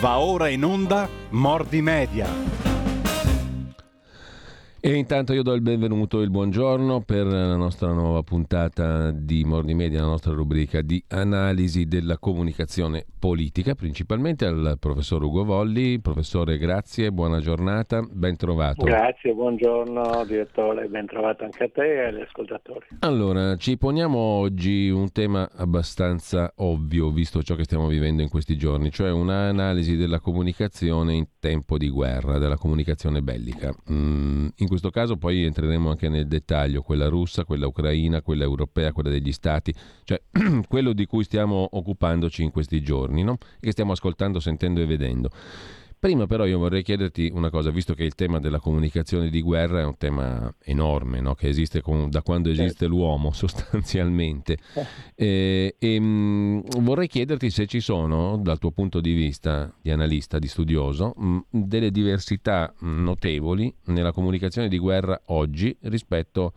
Va ora in onda Mordi Media. E intanto io do il benvenuto e il buongiorno per la nostra nuova puntata di Mordi Media, la nostra rubrica di analisi della comunicazione politica, principalmente al professor Ugo Volli. Professore, grazie, buona giornata, ben trovato. Grazie, buongiorno direttore, ben trovato anche a te e agli ascoltatori. Allora, ci poniamo oggi un tema abbastanza ovvio, visto ciò che stiamo vivendo in questi giorni, cioè un'analisi della comunicazione in tempo di guerra, della comunicazione bellica. Mm, in questo caso poi entreremo anche nel dettaglio, quella russa, quella ucraina, quella europea, quella degli stati, cioè quello di cui stiamo occupandoci in questi giorni, no? che stiamo ascoltando, sentendo e vedendo. Prima però io vorrei chiederti una cosa, visto che il tema della comunicazione di guerra è un tema enorme, no? che esiste con, da quando esiste certo. l'uomo sostanzialmente, eh, e, mh, vorrei chiederti se ci sono, dal tuo punto di vista di analista, di studioso, mh, delle diversità notevoli nella comunicazione di guerra oggi rispetto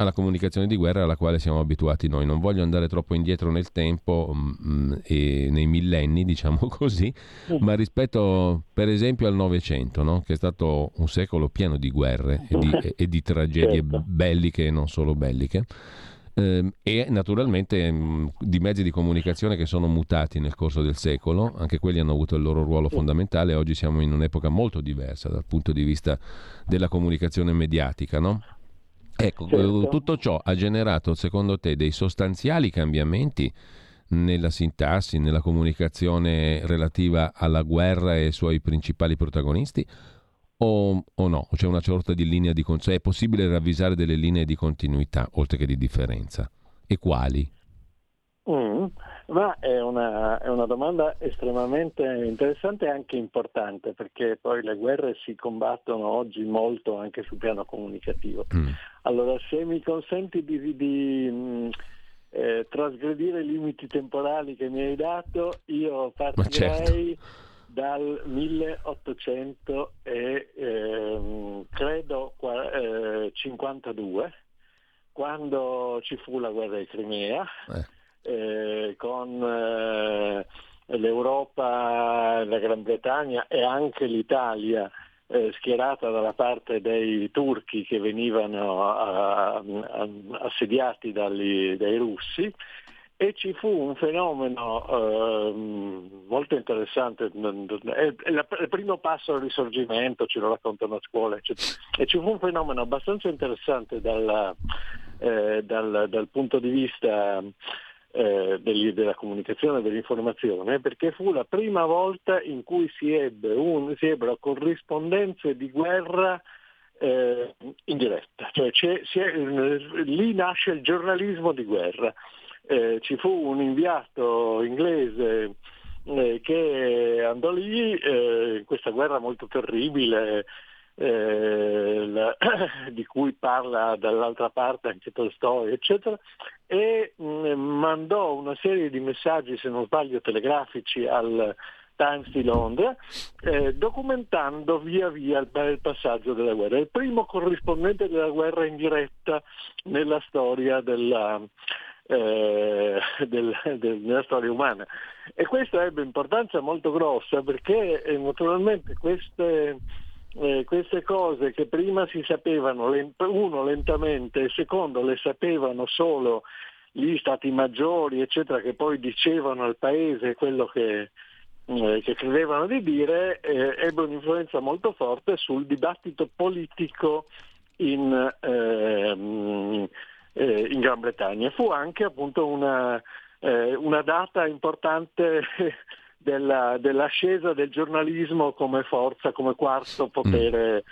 alla comunicazione di guerra alla quale siamo abituati noi. Non voglio andare troppo indietro nel tempo mh, mm, e nei millenni, diciamo così, ma rispetto per esempio al Novecento, no? che è stato un secolo pieno di guerre e di, e di tragedie certo. belliche e non solo belliche. Ehm, e naturalmente mm, di mezzi di comunicazione che sono mutati nel corso del secolo, anche quelli hanno avuto il loro ruolo fondamentale, oggi siamo in un'epoca molto diversa dal punto di vista della comunicazione mediatica, no? Ecco, certo. tutto ciò ha generato secondo te dei sostanziali cambiamenti nella sintassi, nella comunicazione relativa alla guerra e ai suoi principali protagonisti? O, o no? C'è una sorta di linea di continuità? Cioè è possibile ravvisare delle linee di continuità oltre che di differenza? E quali? Mm. Ma è una, è una, domanda estremamente interessante e anche importante perché poi le guerre si combattono oggi molto anche sul piano comunicativo. Mm. Allora se mi consenti di, di mh, mm, eh, trasgredire i limiti temporali che mi hai dato, io partirei certo. dal 1800 e ehm, credo eh, 52 quando ci fu la guerra di Crimea. Eh eh, con eh, l'Europa, la Gran Bretagna e anche l'Italia eh, schierata dalla parte dei turchi che venivano assediati dagli, dai russi e ci fu un fenomeno eh, molto interessante, il primo passo al risorgimento, ce lo raccontano a scuola, eccetera. e ci fu un fenomeno abbastanza interessante dalla, eh, dal, dal, punto di vista eh, degli, della comunicazione e dell'informazione perché fu la prima volta in cui si, ebbe un, si ebbero corrispondenze di guerra eh, in diretta, cioè è, lì nasce il giornalismo di guerra. Eh, ci fu un inviato inglese eh, che andò lì eh, in questa guerra molto terribile eh, la, di cui parla dall'altra parte anche Tolstoi, eccetera, e mh, mm, mandò una serie di messaggi, se non sbaglio, telegrafici al Times di Londra, eh, documentando via via il, il, passaggio della guerra. Il primo corrispondente della guerra in diretta nella storia della, eh, del, del, nella storia umana. E questo ebbe importanza molto grossa perché eh, naturalmente queste eh, queste cose che prima si sapevano, uno lentamente e secondo le sapevano solo gli stati maggiori, eccetera, che poi dicevano al paese quello che, eh, che credevano di dire, eh, ebbe un'influenza molto forte sul dibattito politico in, ehm, eh, in Gran Bretagna. Fu anche appunto una, eh, una data importante della, dell'ascesa del giornalismo come forza, come quarto potere,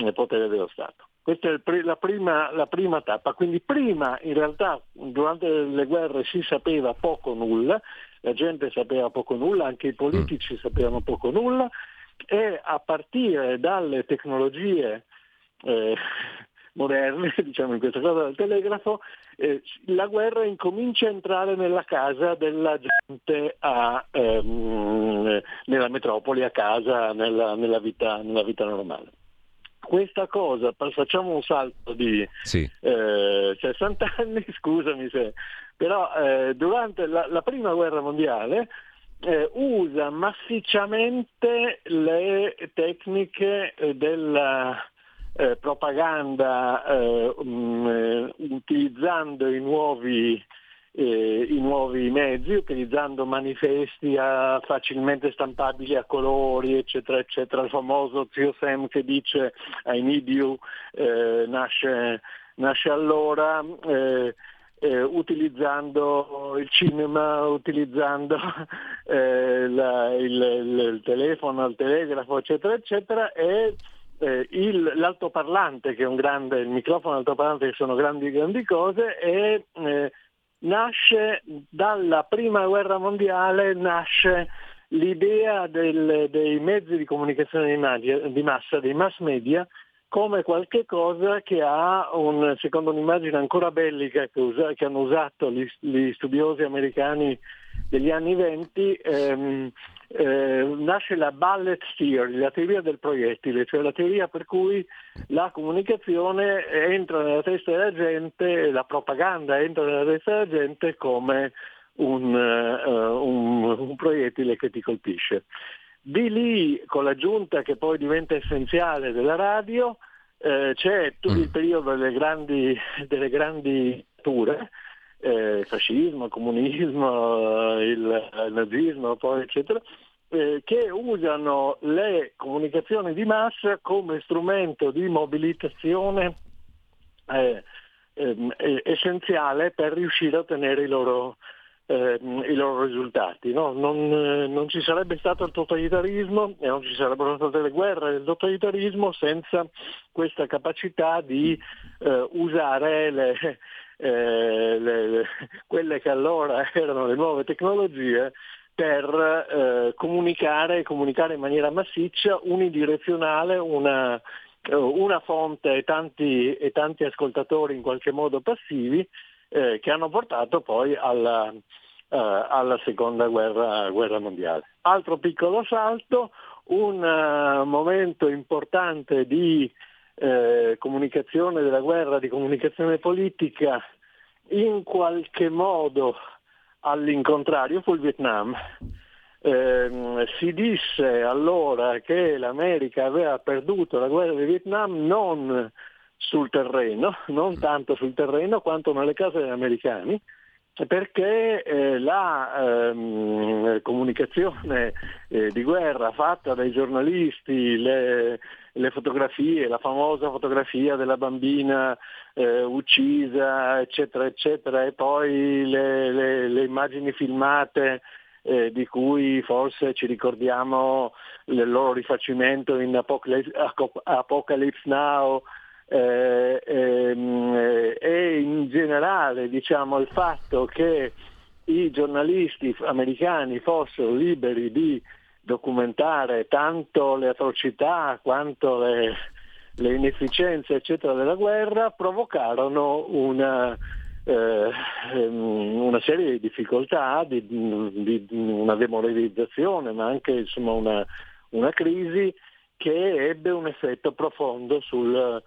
mm. potere dello Stato. Questa è la prima, la prima, tappa, quindi prima in realtà durante le guerre si sapeva poco nulla, la gente sapeva poco nulla, anche i politici mm. sapevano poco nulla e a partire dalle tecnologie eh, moderne, diciamo in questa cosa del telegrafo, eh, la guerra incomincia a entrare nella casa della gente a, ehm, nella metropoli, a casa, nella, nella, vita, nella vita normale questa cosa, facciamo un salto di sì. eh, 60 anni, scusami se, però eh, durante la, la, prima guerra mondiale eh, usa massicciamente le tecniche eh, della eh, propaganda mh, mm, utilizzando i nuovi eh, i nuovi mezzi, utilizzando manifesti a, facilmente stampabili a colori, eccetera, eccetera. Il famoso zio Sam che dice I need you eh, nasce, nasce, allora. Eh, eh, utilizzando il cinema, utilizzando eh, la, il, il, il, telefono, il telegrafo, eccetera, eccetera, e eh, il, l'altoparlante, che è un grande, il microfono e l'altoparlante che sono grandi, grandi cose, e eh, nasce dalla prima guerra mondiale, nasce l'idea del, dei mezzi di comunicazione di, media, di, massa, dei mass media, come qualche cosa che ha, un, secondo un'immagine ancora bellica che, usa, che hanno usato gli, gli, studiosi americani degli anni venti, ehm, eh, nasce la bullet theory, la teoria del proiettile, cioè la teoria per cui la comunicazione entra nella testa della gente, la propaganda entra nella testa della gente come un, uh, un, un proiettile che ti colpisce. Di lì, con l'aggiunta che poi diventa essenziale della radio, eh, c'è tutto il mm. periodo delle grandi, delle grandi ture, eh, fascismo, comunismo, il, il nazismo, poi eccetera, eh, che usano le comunicazioni di massa come strumento di mobilitazione eh, ehm, essenziale per riuscire a ottenere i loro, eh, i loro risultati. No? Non, non, ci sarebbe stato il totalitarismo e non ci sarebbero state le guerre del totalitarismo senza questa capacità di eh, usare le, eh, le, le, quelle che allora erano le nuove tecnologie per eh, comunicare, comunicare in maniera massiccia, unidirezionale, una, eh, una fonte e tanti, e tanti, ascoltatori in qualche modo passivi eh, che hanno portato poi alla, uh, alla seconda guerra, guerra, mondiale. Altro piccolo salto, un uh, momento importante di uh, comunicazione della guerra, di comunicazione politica, in qualche modo all'incontrario fu il Vietnam. Eh, si disse allora che l'America aveva perduto la guerra di Vietnam non sul terreno, non tanto sul terreno quanto nelle case degli americani, perché eh, la ehm, comunicazione eh, di guerra fatta dai giornalisti, le, le, fotografie, la famosa fotografia della bambina eh, uccisa, eccetera, eccetera, e poi le, le, le immagini filmate eh, di cui forse ci ricordiamo il loro rifacimento in Apocalypse, Apocalypse Now eh, ehm, e in generale diciamo, il fatto che i giornalisti americani fossero liberi di documentare tanto le atrocità quanto le, le inefficienze eccetera della guerra provocarono una, eh, una serie di difficoltà, di, di, una demoralizzazione, ma anche insomma, una, una, crisi che ebbe un effetto profondo sul,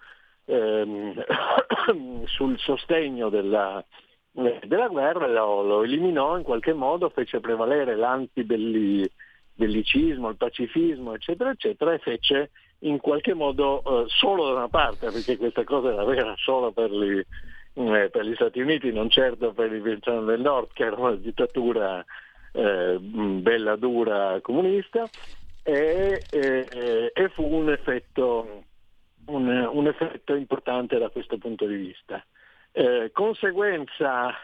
ehm, sul sostegno della, della guerra, lo, lo, eliminò in qualche modo, fece prevalere l'antibellicismo, il pacifismo, eccetera, eccetera, e fece in qualche modo eh, solo da una parte, perché questa cosa era vera solo per gli, eh, per gli Stati Uniti, non certo per il Vietnam del Nord, che era una dittatura eh, bella dura comunista, e, e, e fu un effetto, un, un effetto, importante da questo punto di vista. Eh, conseguenza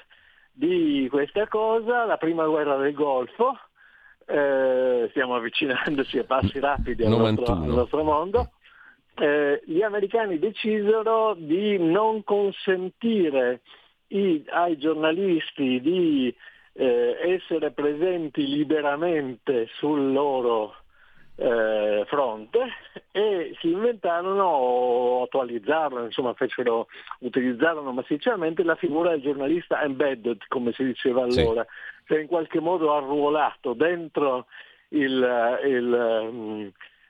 di questa cosa, la prima guerra del Golfo, eh, stiamo avvicinandoci a passi rapidi al, nostro, al nostro, mondo, eh, gli americani decisero di non consentire i, ai giornalisti di eh, essere presenti liberamente sul loro eh, fronte e si inventarono o attualizzarono, insomma fecero, utilizzarono massicciamente la figura del giornalista embedded, come si diceva allora. Sì si è in qualche modo arruolato dentro il, il mm,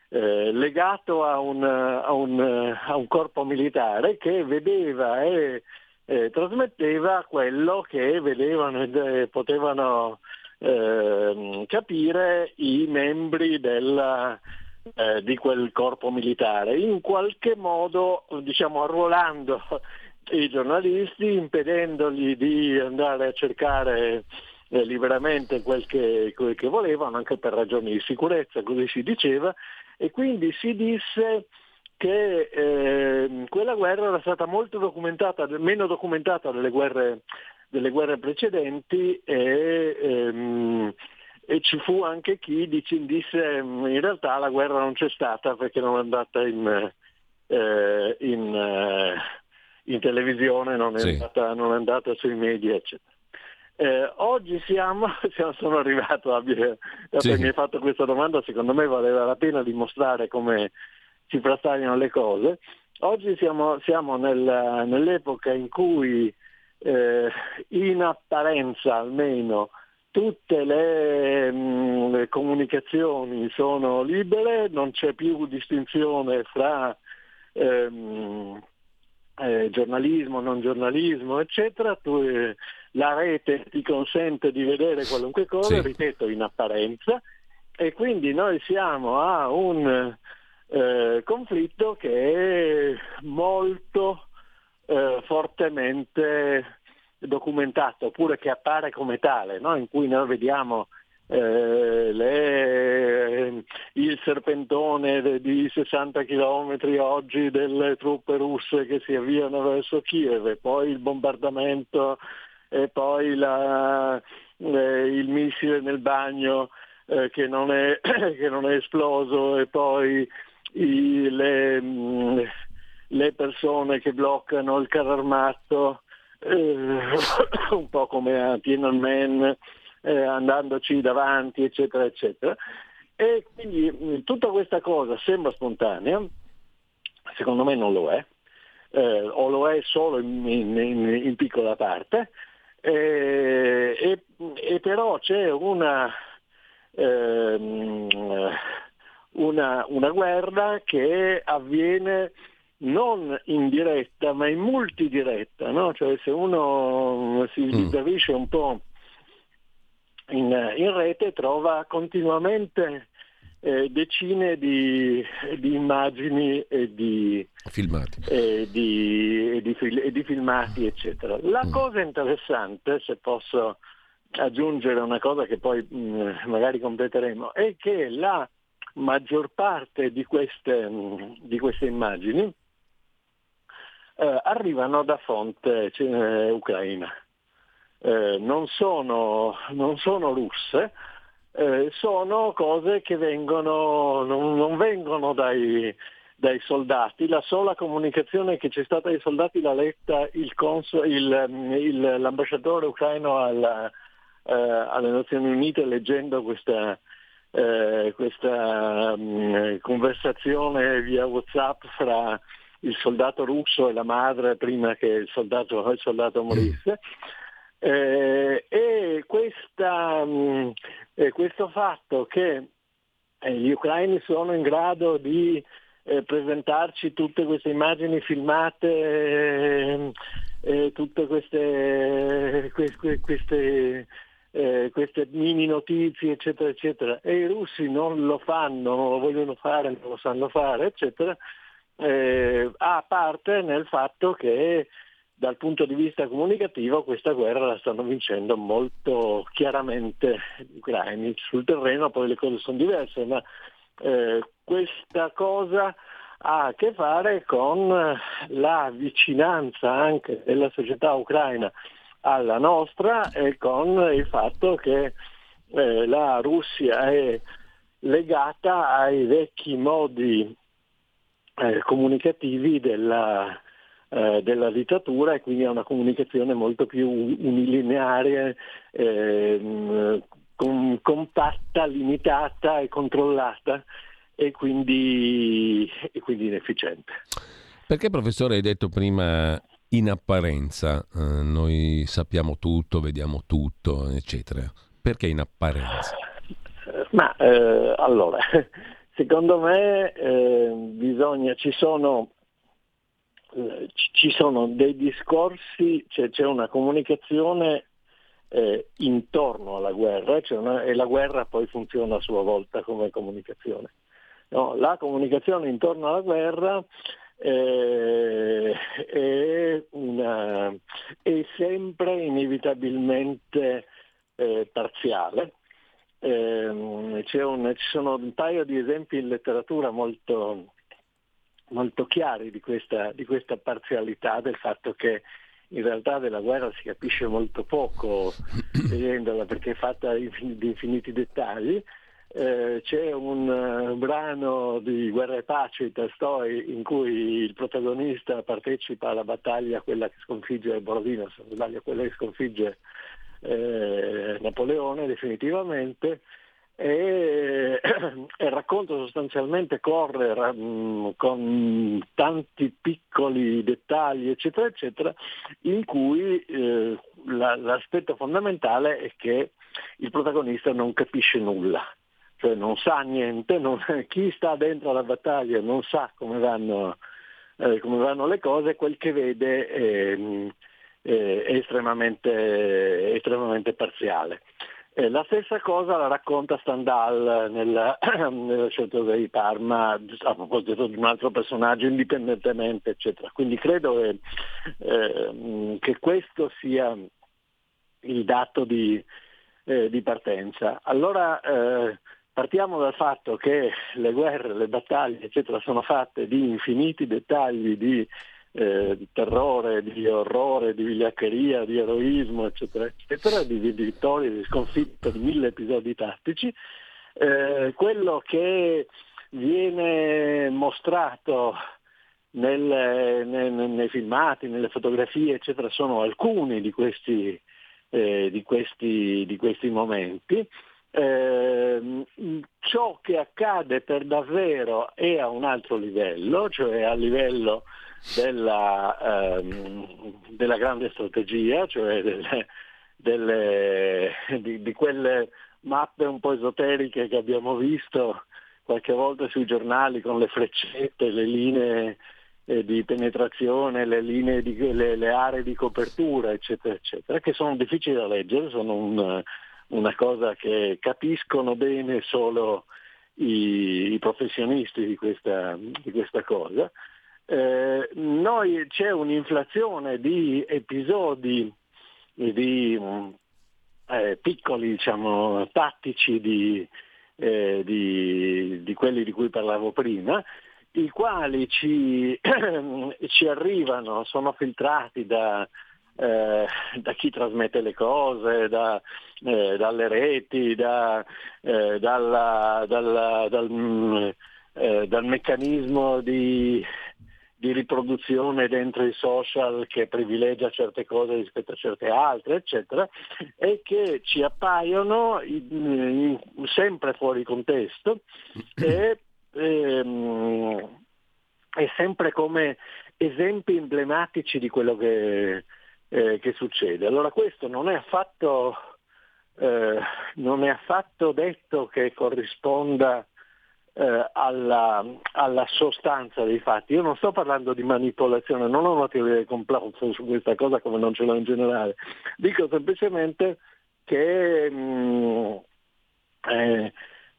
eh, legato a un, a, un, a un, corpo militare che vedeva e eh, trasmetteva quello che vedevano e potevano eh, capire i membri della, eh, di quel corpo militare, in qualche modo diciamo, arruolando i giornalisti, impedendogli di andare a cercare eh, liberamente quel che, quel che volevano, anche per ragioni di sicurezza, così si diceva, e quindi si disse che eh, quella guerra era stata molto documentata, meno documentata delle guerre, delle guerre precedenti e, ehm, e, ci fu anche chi disse in realtà la guerra non c'è stata perché non è andata in, eh, in, eh, in televisione, non è, sì. andata, non è, andata, sui media, eccetera. Eh, oggi siamo, sono arrivato, a, sì. mi hai fatto questa domanda, secondo me valeva la pena dimostrare come si frastagliano le cose. Oggi siamo, siamo nel, nell'epoca in cui eh, in apparenza almeno tutte le, mh, mm, le, comunicazioni sono libere, non c'è più distinzione fra ehm, eh, giornalismo, non giornalismo, eccetera. Tu, eh, la rete ti consente di vedere qualunque cosa, sì. ripeto, in apparenza, e quindi noi siamo a un eh, conflitto che è molto eh, fortemente documentato, oppure che appare come tale, no? in cui noi vediamo eh, le, il serpentone di 60 km oggi delle truppe russe che si avviano verso Kiev, poi il bombardamento e poi la, eh, il missile nel bagno eh, che, non è, che, non è, esploso e poi i, le, mm, le, persone che bloccano il carro armato, eh, un po' come a Tiananmen, eh, andandoci davanti, eccetera, eccetera. E quindi mm, tutta questa cosa sembra spontanea, secondo me non lo è, eh, o lo è solo in, in, in piccola parte, eh, e, e, però c'è una, ehm, una, una guerra che avviene non in diretta ma in multidiretta, no? cioè se uno si sbizzarrisce mm. un po' in, in, rete trova continuamente eh, decine di, di, immagini e di filmati, e di, e di, e di filmati eccetera. La mm. cosa interessante, se posso aggiungere una cosa che poi mh, mm, magari completeremo, è che la maggior parte di queste, di queste immagini eh, arrivano da fonte eh, ucraina. Eh, non, sono, non, sono, russe, eh, sono cose che vengono, non, non vengono dai, dai, soldati. La sola comunicazione che c'è stata dai soldati l'ha letta il consul, il, il, l'ambasciatore ucraino alla, eh, alle Nazioni Unite leggendo questa, eh, questa mh, mm, conversazione via Whatsapp fra il soldato russo e la madre prima che il soldato, il soldato morisse. Eh, e questa, mh, mm, eh, questo fatto che eh, gli ucraini sono in grado di eh, presentarci tutte queste immagini filmate, eh, tutte queste, queste, queste eh, queste mini notizie, eccetera, eccetera, e i russi non lo fanno, non lo vogliono fare, non lo sanno fare, eccetera, eh, a parte nel fatto che dal punto di vista comunicativo questa guerra la stanno vincendo molto chiaramente gli ucraini. Sul terreno poi le cose sono diverse, ma eh, questa cosa ha a che fare con la vicinanza anche della società ucraina alla nostra e con il fatto che eh, la Russia è legata ai vecchi modi eh, comunicativi della, eh, della, dittatura e quindi a una comunicazione molto più unilineare, ehm, com- compatta, limitata e controllata e quindi, e quindi inefficiente. Perché professore hai detto prima in apparenza eh, noi sappiamo tutto, vediamo tutto, eccetera. Perché in apparenza? Ma eh, allora, secondo me eh, bisogna, ci sono, eh, ci sono dei discorsi, cioè c'è una comunicazione eh, intorno alla guerra cioè una, e la guerra poi funziona a sua volta come comunicazione. No, la comunicazione intorno alla guerra eh, è, una, è, sempre inevitabilmente eh, parziale. Eh, un, ci sono un paio di esempi in letteratura molto, molto chiari di questa, di questa parzialità, del fatto che in realtà della guerra si capisce molto poco vedendola perché è fatta di infiniti dettagli. Eh, c'è un uh, brano di Guerra e Pace di Tolstoi in cui il protagonista partecipa alla battaglia, quella che sconfigge Borodino, se non sbaglio, quella che sconfigge eh, Napoleone definitivamente, e, il racconto sostanzialmente corre mh, con tanti piccoli dettagli eccetera eccetera in cui eh, la, l'aspetto fondamentale è che il protagonista non capisce nulla. Cioè non sa niente, non, chi sta dentro la battaglia non sa come vanno, eh, come vanno le cose, quel che vede è, è estremamente, estremamente parziale. Eh, la stessa cosa la racconta Stendhal nella, nella scelta di Parma a proposito di un altro personaggio indipendentemente, eccetera. Quindi credo che, eh, che questo sia il dato di, eh, di partenza. Allora eh, partiamo dal fatto che le guerre, le battaglie, eccetera, sono fatte di infiniti dettagli di eh, di terrore, di orrore, di vigliaccheria, di eroismo, eccetera, eccetera, di, di vittorie, di sconfitte, di mille episodi tattici. Eh, quello che viene mostrato nel, nei, nei, filmati, nelle fotografie, eccetera, sono alcuni di questi, eh, di questi, di questi momenti. Eh, ciò che accade per davvero è a un altro livello, cioè a livello della, ehm, della grande strategia, cioè delle, delle, di, di, quelle mappe un po' esoteriche che abbiamo visto qualche volta sui giornali con le freccette, le linee eh, di penetrazione, le, linee di, le, le, aree di copertura, eccetera, eccetera, che sono difficili da leggere, sono un, una cosa che capiscono bene solo i, i professionisti di questa, di questa cosa eh, noi c'è un'inflazione di episodi di eh, piccoli diciamo, tattici di, eh, di, di, quelli di cui parlavo prima, i quali ci, ci arrivano, sono filtrati da, eh, da, chi trasmette le cose, da, eh, dalle reti, da, eh, dalla, dalla, dal, mm, eh, dal, meccanismo di, di riproduzione dentro i social che privilegia certe cose rispetto a certe altre, eccetera, e che ci appaiono in, in, sempre fuori contesto e, ehm, e, sempre come esempi emblematici di quello che, eh, che succede. Allora questo non è affatto, eh, non è affatto detto che corrisponda eh, alla, alla, sostanza dei fatti. Io non sto parlando di manipolazione, non ho una teoria di complotto su questa cosa come non ce l'ho in generale, dico semplicemente che mh, mm, eh,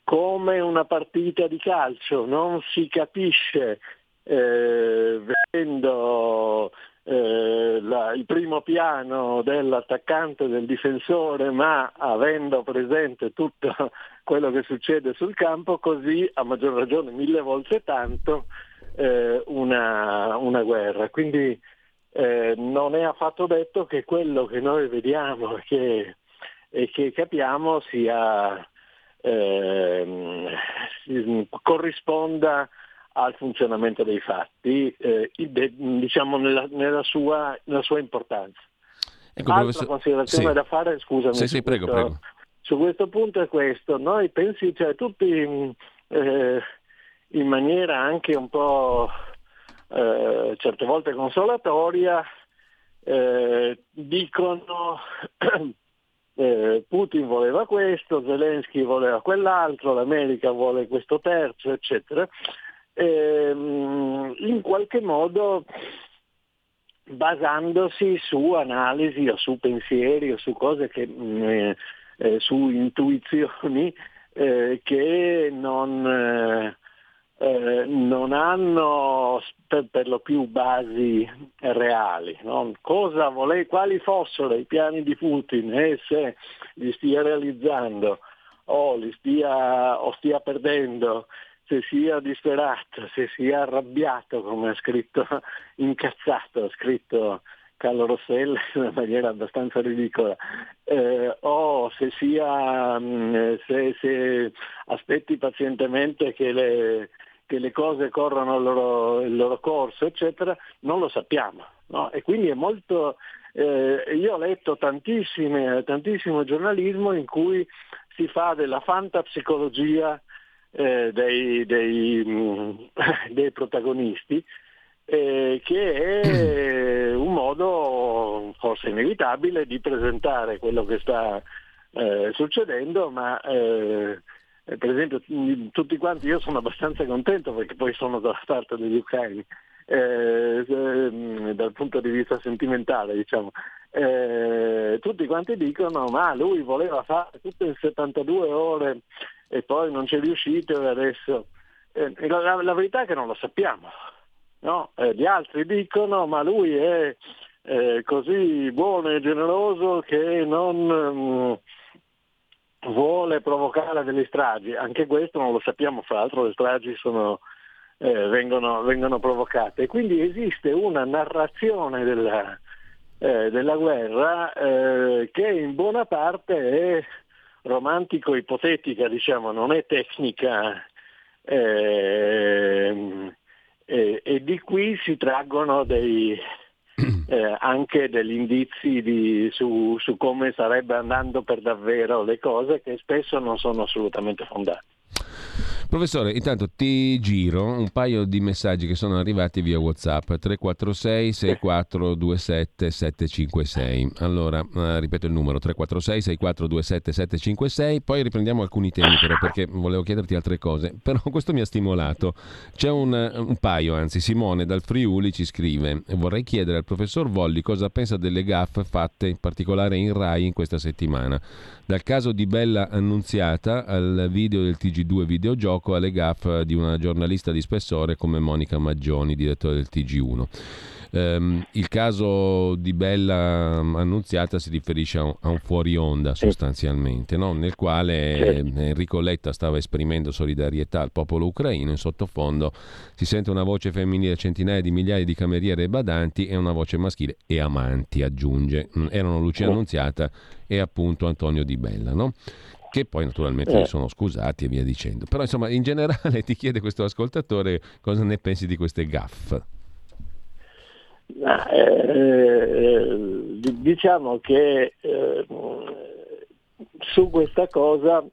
come una partita di calcio non si capisce eh, vedendo eh, la, il primo piano dell'attaccante del difensore, ma avendo presente tutto quello che succede sul campo, così a maggior ragione mille volte tanto eh, una, una, guerra. Quindi eh, non è affatto detto che quello che noi vediamo che, e che capiamo sia, ehm, corrisponda al funzionamento dei fatti, eh, diciamo nella, nella, sua, nella, sua, importanza. Ecco, Altra professor... considerazione sì. da fare, scusami. Sì, sì, prego, prego. Su questo punto è questo, noi pensi, cioè tutti eh, in maniera anche un po' eh, certe volte consolatoria eh, dicono eh, Putin voleva questo, Zelensky voleva quell'altro, l'America vuole questo terzo, eccetera. Ehm, in qualche modo basandosi su analisi o su pensieri o su cose che, mm, eh, su intuizioni eh, che non, eh, eh, non hanno per, per, lo più basi reali. No? Vole, quali fossero i piani di Putin e se li stia realizzando o li stia, o stia perdendo se sia disperato, se sia arrabbiato, come ha scritto, incazzato, ha scritto Carlo Rossella in una maniera abbastanza ridicola, eh, o se, sia, mm, se, se aspetti pazientemente che le, che le cose corrono il loro, il loro, corso, eccetera, non lo sappiamo. No? E quindi è molto, eh, io ho letto tantissimo giornalismo in cui si fa della fantapsicologia eh, dei, dei, mm, dei, protagonisti, eh, che è un modo forse inevitabile di presentare quello che sta eh, succedendo, ma eh, per esempio tutti quanti, io sono abbastanza contento perché poi sono dalla parte degli ucraini, eh, mm, dal punto di vista sentimentale diciamo. Eh, tutti quanti dicono ma lui voleva fare tutte le 72 ore e poi non c'è riuscito e adesso... Eh, la, la, verità è che non lo sappiamo. No? Eh, gli altri dicono ma lui è eh, così buono e generoso che non mh, mm, vuole provocare delle stragi. Anche questo non lo sappiamo, fra l'altro le stragi sono, eh, vengono, vengono, provocate. Quindi esiste una narrazione della, eh, della guerra eh, che in buona parte è romantico-ipotetica, diciamo, non è tecnica eh, eh, e di qui si traggono dei, eh, anche degli indizi di, su, su come sarebbe andando per davvero le cose che spesso non sono assolutamente fondate. Professore, intanto ti giro un paio di messaggi che sono arrivati via WhatsApp 346 6427 756. Allora, eh, ripeto il numero 346 6427 756, poi riprendiamo alcuni temi però perché volevo chiederti altre cose, però questo mi ha stimolato. C'è un, un paio, anzi Simone dal Friuli ci scrive vorrei chiedere al professor Volli cosa pensa delle gaffe fatte in particolare in Rai in questa settimana. Dal caso di Bella Annunziata al video del TG2 videogioco alle gaffe di una giornalista di spessore come Monica Maggioni, direttore del TG1. Um, il caso di Bella Annunziata si riferisce a un, a un fuori onda sostanzialmente, no? nel quale Enrico Letta stava esprimendo solidarietà al popolo ucraino, in sottofondo si sente una voce femminile, centinaia di migliaia di cameriere e badanti e una voce maschile e amanti, aggiunge. Mm, erano Lucia Annunziata e appunto Antonio Di Bella. No? che poi naturalmente eh. sono scusati e via dicendo. Però insomma in generale ti chiede questo ascoltatore cosa ne pensi di queste gaffe. Eh, eh, diciamo che eh, su questa cosa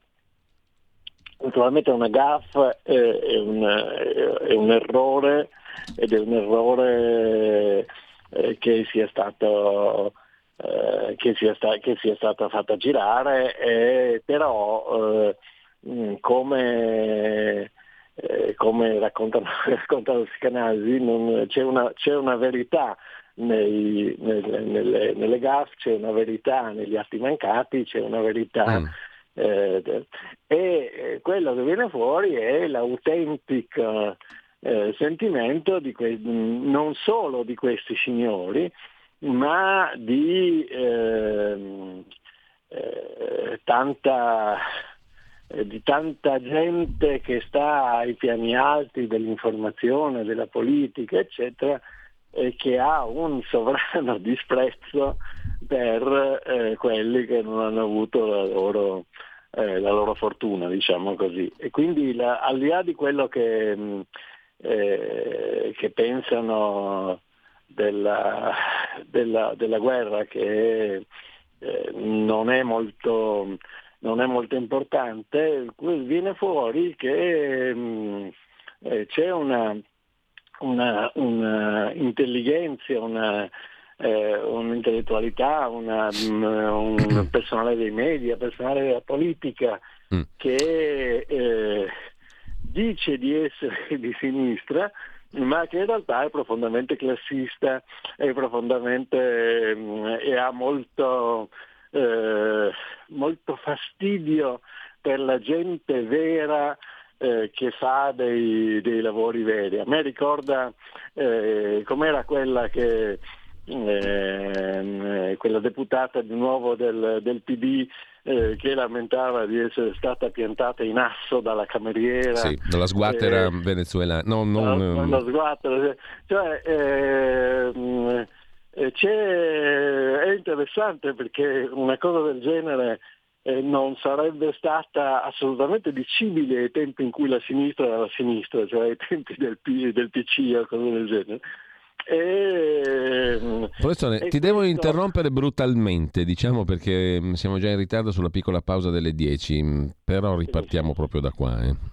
naturalmente una gaffa è, è, un, è, un, errore ed è un errore eh, che sia stato eh, che, sia sta- che, sia stata fatta girare, eh, però come eh, come raccontano, raccontano Scanasi, non, c'è, una, c'è, una, verità nei, nelle, nelle, nelle GAF, c'è una verità negli atti mancati, c'è una verità... Mm. Eh, e eh, quello che viene fuori è l'autentico eh, sentimento di que- non solo di questi signori, ma di ehm, eh, tanta eh, di tanta gente che sta ai piani alti dell'informazione, della politica, eccetera, e che ha un sovrano disprezzo per eh, quelli che non hanno avuto la loro, eh, la loro fortuna, diciamo così. E quindi la, al di là di quello che, mm, eh, che pensano della, della, della, guerra, che eh, non è molto non è molto importante, viene fuori che mh, mm, eh, c'è una, una, una intelligenza, una, eh, un'intellettualità, una, mm, un personale dei media, personale della politica mm. che eh, dice di essere di sinistra, ma che in realtà è profondamente classista, è profondamente mm, e ha molto, eh, molto fastidio per la gente vera eh, che fa dei, dei, lavori veri. A me ricorda eh, com'era quella che eh, quella deputata di nuovo del, del PD eh, che lamentava di essere stata piantata in asso dalla cameriera. Sì, dalla sguattera eh, venezuelana. No, non... Dalla, dalla sguattera. Cioè, eh, è interessante perché una cosa del genere eh, non sarebbe stata assolutamente dicibile ai tempi in cui la sinistra era la sinistra, cioè ai tempi del, P, del PC o cose del genere. E, Professore, e ti questo... devo interrompere brutalmente, diciamo perché mm, siamo già in ritardo sulla piccola pausa delle 10, mm, però ripartiamo proprio da qua. Eh.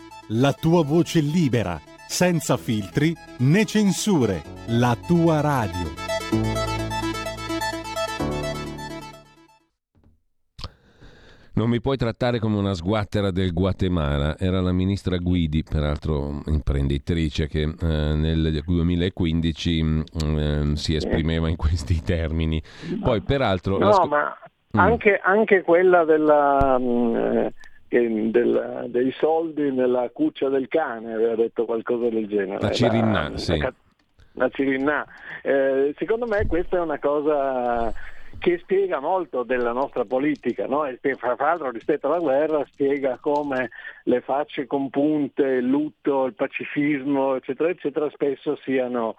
la tua voce libera, senza filtri né censure, la tua radio. Non mi puoi trattare come una sguattera del Guatemala, era la ministra Guidi, peraltro imprenditrice, che eh, nel 2015 mm, eh, si esprimeva in questi termini. Poi peraltro... No, scu- ma mm. anche, anche, quella della... Mh, mm, del, dei soldi nella cuccia del cane, aveva detto qualcosa del genere. La Cirinna, la, sì. La, la Cirinna. Eh, secondo me questa è una cosa che spiega molto della nostra politica, no? e fra l'altro rispetto alla guerra spiega come le facce compunte, il lutto, il pacifismo, eccetera, eccetera, spesso siano,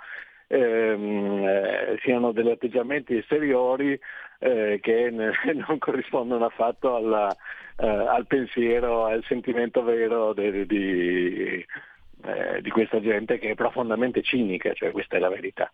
ehm, eh, siano degli atteggiamenti esteriori eh, che ne, non corrispondono affatto alla, eh, al pensiero, al sentimento vero di, di, eh, di questa gente che è profondamente cinica, cioè questa è la verità.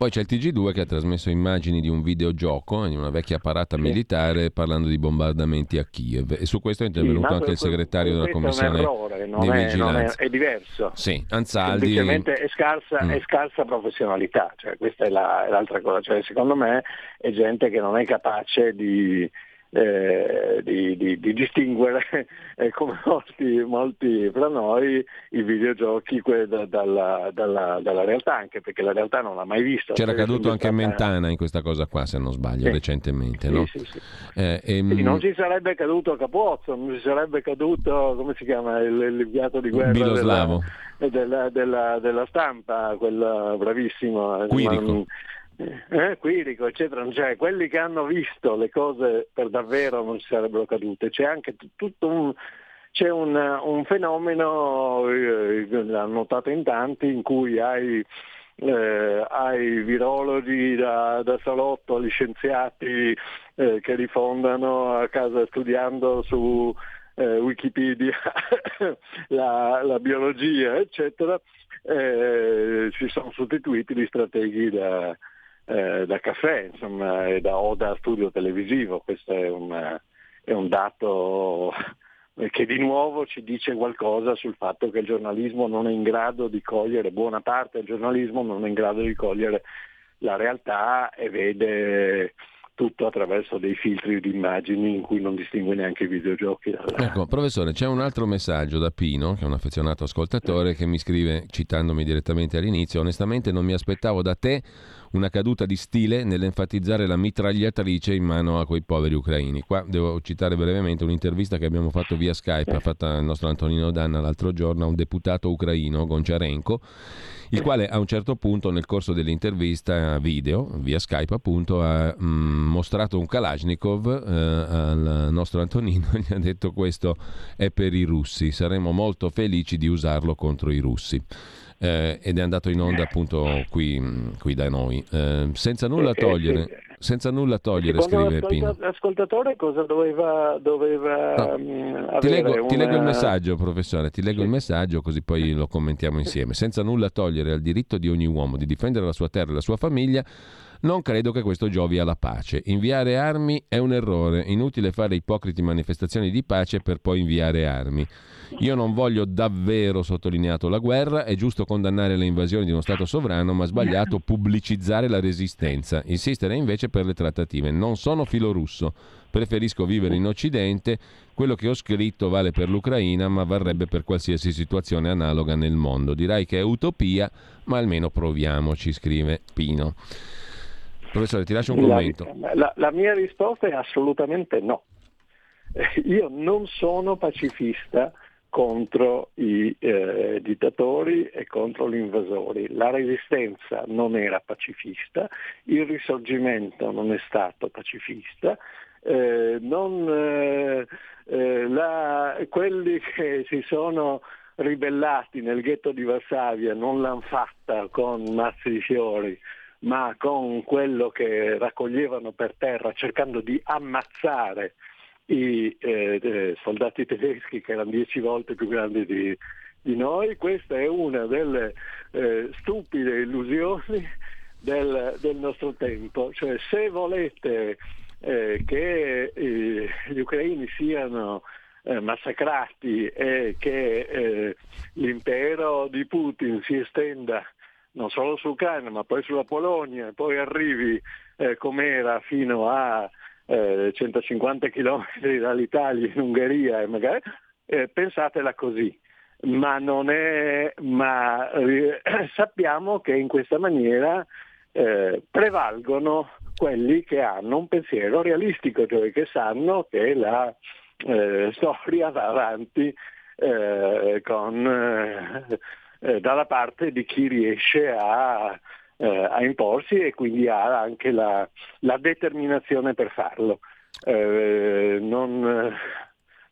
Poi c'è il TG2 che ha trasmesso immagini di un videogioco di una vecchia parata sì. militare parlando di bombardamenti a Kiev e su questo è intervenuto sì, anche il segretario della commissione è errore, non di è, vigilanza. È, è, diverso. Sì, Anzaldi. Semplicemente è scarsa, mm. è scarsa professionalità, cioè, questa è, la, è l'altra cosa. Cioè, secondo me è gente che non è capace di eh, di, di, di, distinguere, eh, come molti, molti fra noi, i videogiochi da, dalla, dalla, dalla, realtà, anche perché la realtà non l'ha mai visto. C'era caduto anche. Mentana in questa cosa qua, se non sbaglio, sì. recentemente. Sì, no? sì, eh, ehm... non ci sarebbe caduto Capozzo, non ci sarebbe caduto, come si chiama, il, l'inviato di guerra della, della, della, della, stampa, quel bravissimo. Quirico eh, Quirico, eccetera, cioè, quelli che hanno visto le cose per davvero non si sarebbero cadute. C'è anche t- tutto un, c'è un, un fenomeno, eh, l'hanno notato in tanti, in cui hai, eh, hai virologi da, da, salotto agli scienziati eh, che rifondano a casa studiando su eh, Wikipedia la, la, biologia, eccetera, eh, si sono sostituiti gli strateghi da, eh, da caffè insomma, e da, o da studio televisivo. Questo è un, è un dato che di nuovo ci dice qualcosa sul fatto che il giornalismo non è in grado di cogliere, buona parte del giornalismo non è in grado di cogliere la realtà e vede tutto attraverso dei filtri di immagini in cui non distingue neanche i videogiochi. Dalla... Ecco, professore, c'è un altro messaggio da Pino, che è un affezionato ascoltatore, che mi scrive, citandomi direttamente all'inizio, onestamente non mi aspettavo da te una caduta di stile nell'enfatizzare la mitragliatrice in mano a quei poveri ucraini. Qua devo citare brevemente un'intervista che abbiamo fatto via Skype, ha fatta il nostro Antonino Danna l'altro giorno a un deputato ucraino, Gonciarenko, il quale a un certo punto nel corso dell'intervista video, via Skype appunto, ha mh, mm, mostrato un Kalashnikov eh, al nostro Antonino e gli ha detto questo è per i russi, saremo molto felici di usarlo contro i russi eh, ed è andato in onda appunto qui, qui da noi. Eh, senza nulla togliere, senza nulla togliere scrive Pino. L'ascoltatore cosa doveva, doveva no. um, ti, leggo, una... ti, leggo, il messaggio, professore, ti leggo sì. il messaggio così poi lo commentiamo insieme. Senza nulla togliere al diritto di ogni uomo di difendere la sua terra e la sua famiglia, non credo che questo giovi alla pace. Inviare armi è un errore, inutile fare ipocriti manifestazioni di pace per poi inviare armi. Io non voglio davvero sottolineato la guerra, è giusto condannare le invasioni di uno Stato sovrano, ma sbagliato pubblicizzare la resistenza, insistere invece per le trattative. Non sono filorusso, preferisco vivere in Occidente, quello che ho scritto vale per l'Ucraina, ma varrebbe per qualsiasi situazione analoga nel mondo. Direi che è utopia, ma almeno proviamoci, scrive Pino. Professore, ti lascio un commento. La, la, la mia risposta è assolutamente no. Io non sono pacifista contro i eh, dittatori e contro gli invasori. La resistenza non era pacifista, il risorgimento non è stato pacifista, eh, non, eh, eh la, quelli che si sono ribellati nel ghetto di Varsavia non l'hanno fatta con mazzi di fiori, ma con quello che raccoglievano per terra cercando di ammazzare i eh, eh, soldati tedeschi che erano dieci volte più grandi di, di noi. Questa è una delle eh, stupide illusioni del, del, nostro tempo. Cioè, se volete eh, che eh, gli ucraini siano eh, massacrati e che l'impero di Putin si estenda non solo sull'Ucraina ma poi sulla Polonia e poi arrivi eh, com'era fino a eh, 150 km dall'Italia in Ungheria e magari eh, pensatela così. Ma, è, ma eh, sappiamo che in questa maniera eh, prevalgono quelli che hanno un pensiero realistico, cioè che sanno che la eh, storia va avanti eh, dalla parte di chi riesce a eh, a imporsi e quindi ha anche la, la determinazione per farlo. Eh, non,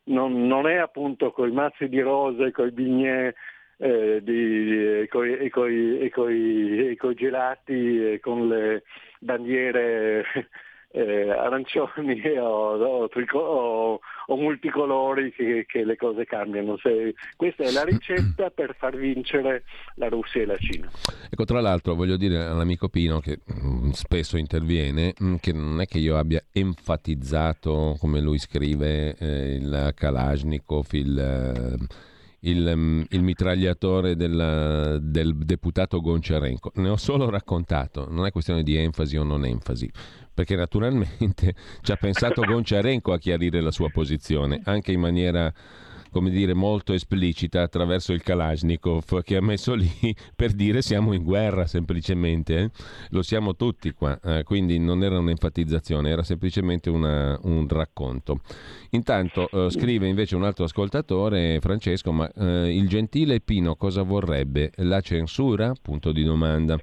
non, non, è appunto con i mazzi di rose, e con i bignè eh, di, e con i gelati e con le bandiere eh, arancioni o, o, o, o multicolori che, che, le cose cambiano. Se, questa è la ricetta per far vincere la Russia e la Cina. Ecco, tra l'altro voglio dire all'amico Pino che mh, mm, spesso interviene mh, mm, che non è che io abbia enfatizzato, come lui scrive, eh, il Kalashnikov, il... Eh, il, mm, il, mitragliatore del, del deputato Gonciarenko. Ne ho solo raccontato, non è questione di enfasi o non enfasi perché naturalmente ci ha pensato Gonciarenko a chiarire la sua posizione, anche in maniera come dire, molto esplicita attraverso il Kalashnikov che ha messo lì per dire siamo in guerra semplicemente, eh? lo siamo tutti qua, eh, quindi non era un'enfatizzazione, era semplicemente una, un racconto. Intanto eh, scrive invece un altro ascoltatore, Francesco, ma eh, il gentile Pino cosa vorrebbe? La censura? Punto di domanda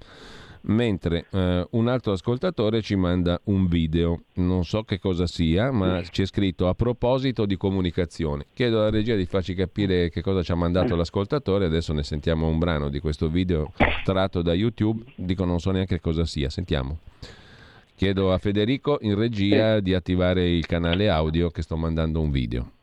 mentre eh, un altro ascoltatore ci manda un video, non so che cosa sia, ma c'è scritto a proposito di comunicazione. Chiedo alla regia di farci capire che cosa ci ha mandato l'ascoltatore, adesso ne sentiamo un brano di questo video tratto da YouTube, dico non so neanche cosa sia, sentiamo. Chiedo a Federico in regia di attivare il canale audio che sto mandando un video.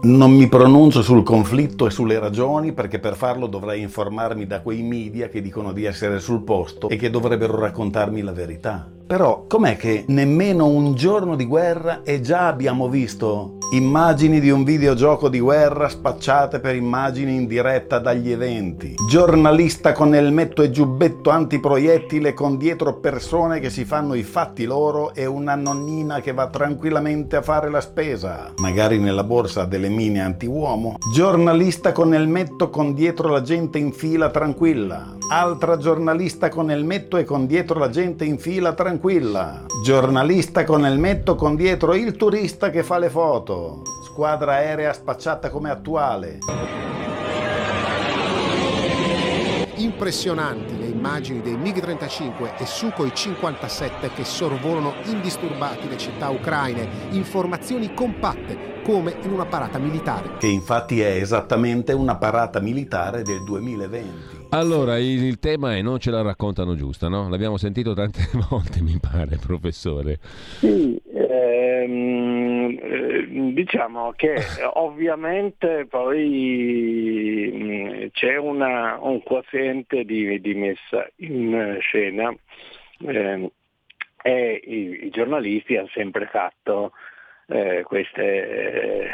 Non mi pronuncio sul conflitto e sulle ragioni perché per farlo dovrei informarmi da quei media che dicono di essere sul posto e che dovrebbero raccontarmi la verità. Però com'è che nemmeno un giorno di guerra e già abbiamo visto immagini di un videogioco di guerra spacciate per immagini in diretta dagli eventi? Giornalista con elmetto e giubbetto antiproiettile con dietro persone che si fanno i fatti loro e una nonnina che va tranquillamente a fare la spesa, magari nella borsa delle mine anti-uomo. Giornalista con elmetto con dietro la gente in fila tranquilla. Altra giornalista con elmetto e con dietro la gente in fila tranquilla tranquilla. Giornalista con elmetto con dietro il turista che fa le foto. Squadra aerea spacciata come attuale. Impressionanti le immagini dei MiG-35 e Sukhoi 57 che sorvolano indisturbati le città ucraine. Informazioni compatte, come in una parata militare. Che infatti è esattamente una parata militare del 2020. Allora, il, il, tema è non ce la raccontano giusta, no? L'abbiamo sentito tante volte, mi pare, professore. Sì, ehm, eh, diciamo che ovviamente poi c'è una, un quoziente di, di, messa in scena eh, e i, i, giornalisti hanno sempre fatto eh, queste, eh,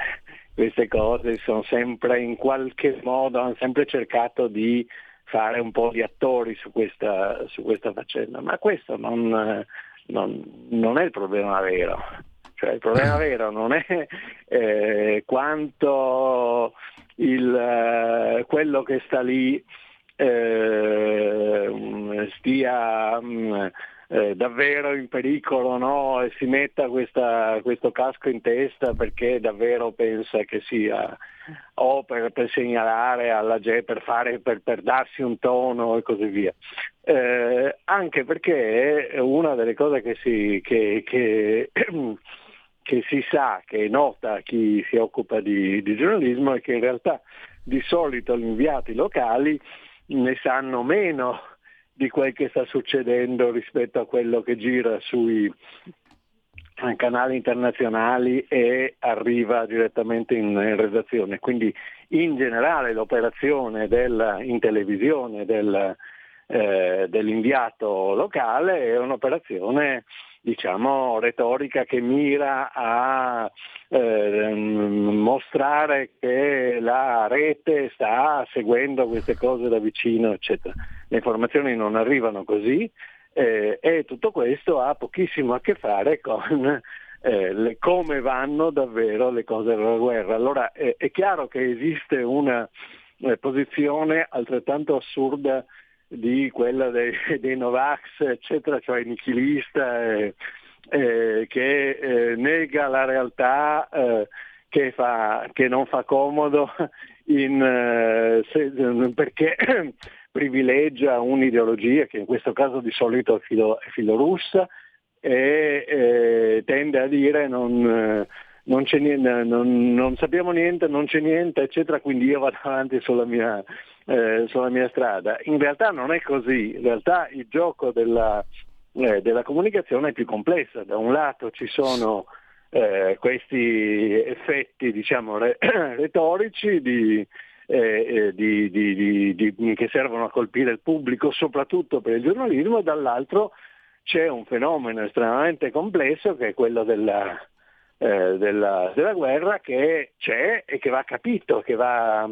queste cose, sono sempre in qualche modo, hanno sempre cercato di fare un po' di attori su questa, su questa faccenda, ma questo non, non, non è il problema vero. Cioè, il problema vero non è eh, quanto il, eh, quello che sta lì eh, stia mh, mm, eh, davvero in pericolo no? e si metta questa, questo casco in testa perché davvero pensa che sia o per, per segnalare alla gente, per, fare, per, per, darsi un tono e così via. Eh, anche perché una delle cose che si, che, che, che si sa, che nota chi si occupa di, di giornalismo è che in realtà di solito gli inviati locali ne sanno meno di quel che sta succedendo rispetto a quello che gira sui canali internazionali e arriva direttamente in, in redazione. Quindi in generale l'operazione del, in televisione del, eh, dell'inviato locale è un'operazione diciamo, retorica che mira a eh, mostrare che la rete sta seguendo queste cose da vicino, eccetera. Le informazioni non arrivano così eh, e tutto questo ha pochissimo a che fare con eh, le, come vanno davvero le cose della guerra. Allora è chiaro che esiste una eh, posizione altrettanto assurda di quella dei, dei Novax, eccetera, cioè nichilista, eh, eh, che eh, nega la realtà, eh, che, fa, che, non fa comodo in, eh, se, perché privilegia un'ideologia che in questo caso di solito è, filo, è filorussa e eh, tende a dire non non, niente, non, non, sappiamo niente, non c'è niente, eccetera, quindi io vado avanti sulla mia, eh, sulla mia strada. In realtà non è così, in realtà il gioco della, eh, della comunicazione è più complesso. Da un lato ci sono eh, questi effetti diciamo, re- retorici di, eh, eh, di, di, che servono a colpire il pubblico, soprattutto per il giornalismo, e dall'altro c'è un fenomeno estremamente complesso che è quello della, eh, della, della, guerra che c'è e che va capito, che va,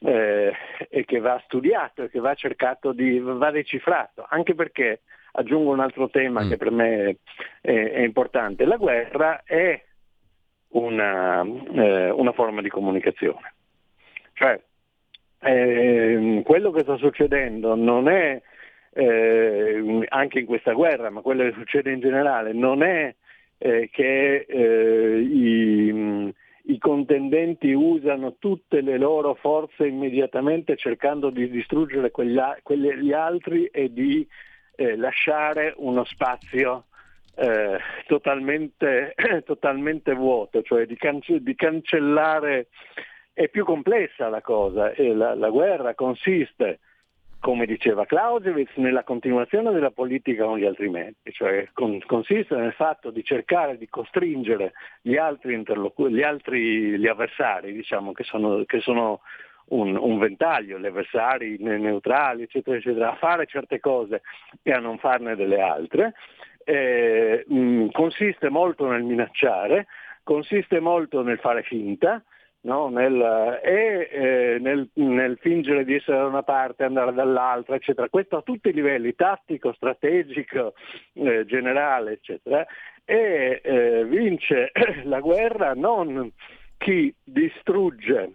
eh, e che va studiato, che va cercato di, va decifrato, anche perché aggiungo un altro tema mm. che per me è, è, importante, la guerra è una, eh, una forma di comunicazione. Cioè, eh, quello che sta succedendo non è eh, anche in questa guerra, ma quello che succede in generale non è eh, che eh, i, i, contendenti usano tutte le loro forze immediatamente cercando di distruggere quegli, quegli altri e di eh, lasciare uno spazio eh, totalmente, totalmente, vuoto, cioè di, cance- di, cancellare. È più complessa la cosa e la, la guerra consiste come diceva Clausewitz, nella continuazione della politica con gli altri mezzi, cioè con, consiste nel fatto di cercare di costringere gli altri, interlocu- gli, altri gli avversari, diciamo, che sono, che sono un, un, ventaglio, gli avversari neutrali, eccetera, eccetera, a fare certe cose e a non farne delle altre. Eh, mh, consiste molto nel minacciare, consiste molto nel fare finta, no? nel, e eh, nel, nel, fingere di essere da una parte, andare dall'altra, eccetera. Questo a tutti i livelli, tattico, strategico, eh, generale, eccetera. E eh, vince la guerra non chi distrugge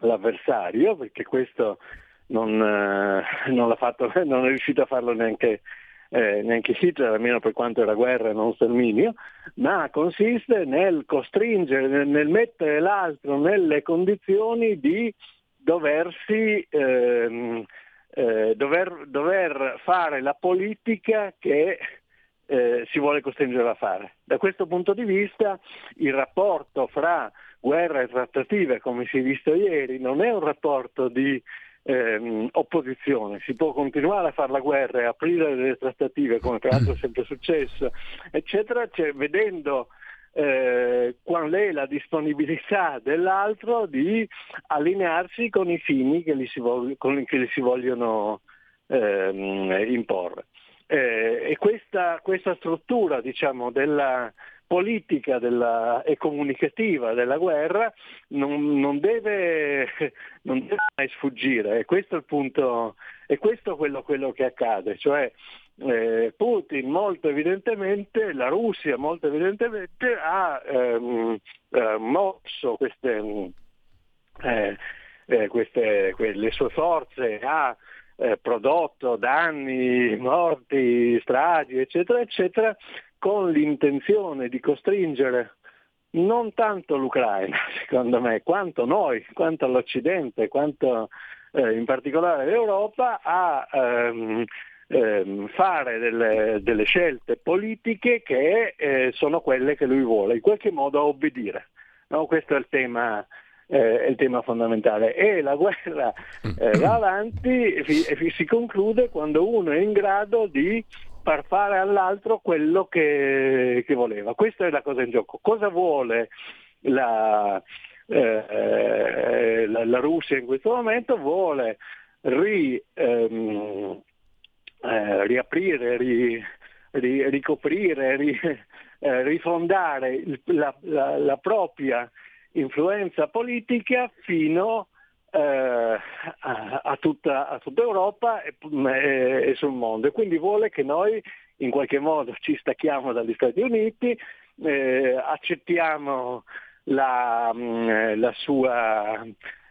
l'avversario, perché questo non, eh, non, fatto, non è riuscito a farlo neanche eh, neanche Hitler, almeno per quanto era guerra e non sterminio, ma consiste nel costringere, nel, nel mettere l'altro nelle condizioni di doversi, ehm, eh, dover, dover, fare la politica che eh, si vuole costringere a fare. Da questo punto di vista il rapporto fra guerra e trattative, come si è visto ieri, non è un rapporto di ehm, opposizione. Si può continuare a fare la guerra e aprire delle trattative, come peraltro è sempre successo, eccetera, cioè, vedendo eh, qual è la disponibilità dell'altro di allinearsi con i fini che gli si, vog- che gli si vogliono ehm, imporre. Eh, e questa, questa struttura diciamo, della politica della, e comunicativa della guerra non, non, deve, non, deve, mai sfuggire. E questo è il punto, e questo è quello, quello che accade, cioè eh, Putin molto evidentemente, la Russia molto evidentemente ha ehm, eh, mosso queste, eh, eh queste, le sue forze, ha eh, prodotto danni, morti, stragi, eccetera, eccetera, con l'intenzione di costringere non tanto l'Ucraina, secondo me, quanto noi, quanto l'Occidente, quanto eh, in particolare l'Europa a ehm, ehm, fare delle, delle, scelte politiche che eh, sono quelle che lui vuole, in qualche modo a obbedire. No? Questo è il tema eh, è il tema fondamentale. E la guerra eh, va avanti e, fi- si conclude quando uno è in grado di far fare all'altro quello che, che voleva. Questa è la cosa in gioco. Cosa vuole la, eh, la, la Russia in questo momento? Vuole ri, ehm, eh, riaprire, ri, ri, ricoprire, ri, eh, rifondare il, la, la, propria influenza politica fino eh, a, tutta, a, tutta, Europa e, e, e, sul mondo e quindi vuole che noi in qualche modo ci stacchiamo dagli Stati Uniti, eh, accettiamo la, mm, la, sua,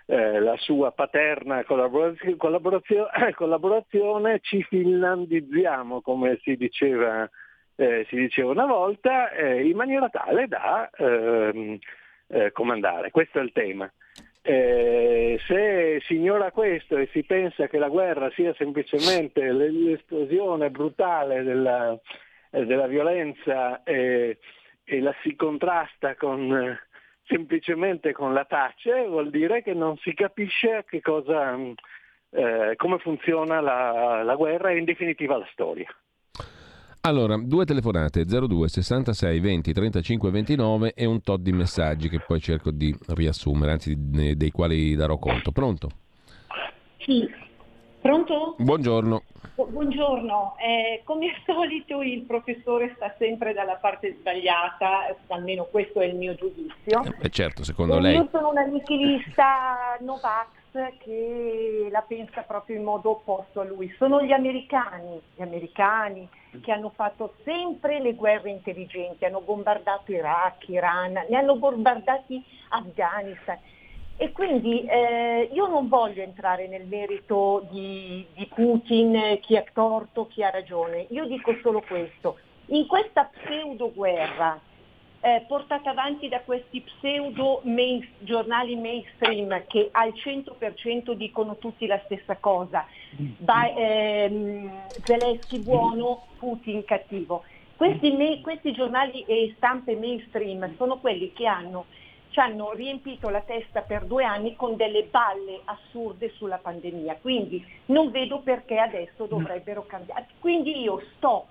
eh, la, sua, paterna collaborazio, collaborazio, collaborazione, ci finlandizziamo come si diceva, eh, si diceva una volta, eh, in maniera tale da ehm, eh, comandare. Questo è il tema. Eh, se si ignora questo e si pensa che la guerra sia semplicemente l'esplosione brutale della, eh, della violenza e, e, la si contrasta con, eh, semplicemente con la pace, vuol dire che non si capisce cosa, eh, come funziona la, la guerra e in definitiva la storia. Allora, due telefonate 02 66 20 35 29 e un tot di messaggi che poi cerco di riassumere, anzi dei quali darò conto. Pronto? Sì. Pronto? Buongiorno. Buongiorno, eh, come al solito il professore sta sempre dalla parte sbagliata, almeno questo è il mio giudizio. Eh, certo, secondo e lei. Io sono una nichilista Novax che la pensa proprio in modo opposto a lui. Sono gli americani, gli americani che hanno fatto sempre le guerre intelligenti, hanno bombardato Iraq, Iran, ne hanno bombardati Afghanistan. E quindi eh, io non voglio entrare nel merito di, di Putin, chi ha torto, chi ha ragione. Io dico solo questo. In questa pseudo guerra eh, portata avanti da questi pseudo main, giornali mainstream che al 100% dicono tutti la stessa cosa. Ba- ehm, Zelensky buono, Putin cattivo. Questi, questi, giornali e stampe mainstream sono quelli che hanno, ci hanno riempito la testa per due anni con delle balle assurde sulla pandemia, quindi non vedo perché adesso dovrebbero cambiare. Quindi io sto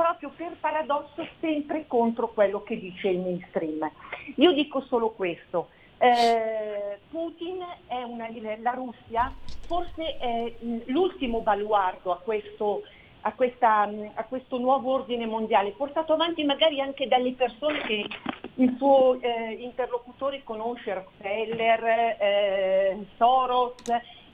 proprio per paradosso sempre contro quello che dice il mainstream. Io dico solo questo. Eh, Putin è una, la Russia forse è l'ultimo baluardo a questo, a, questa, a questo, nuovo ordine mondiale, portato avanti magari anche dalle persone che il suo eh, interlocutore conosce, Rockefeller, eh, Soros,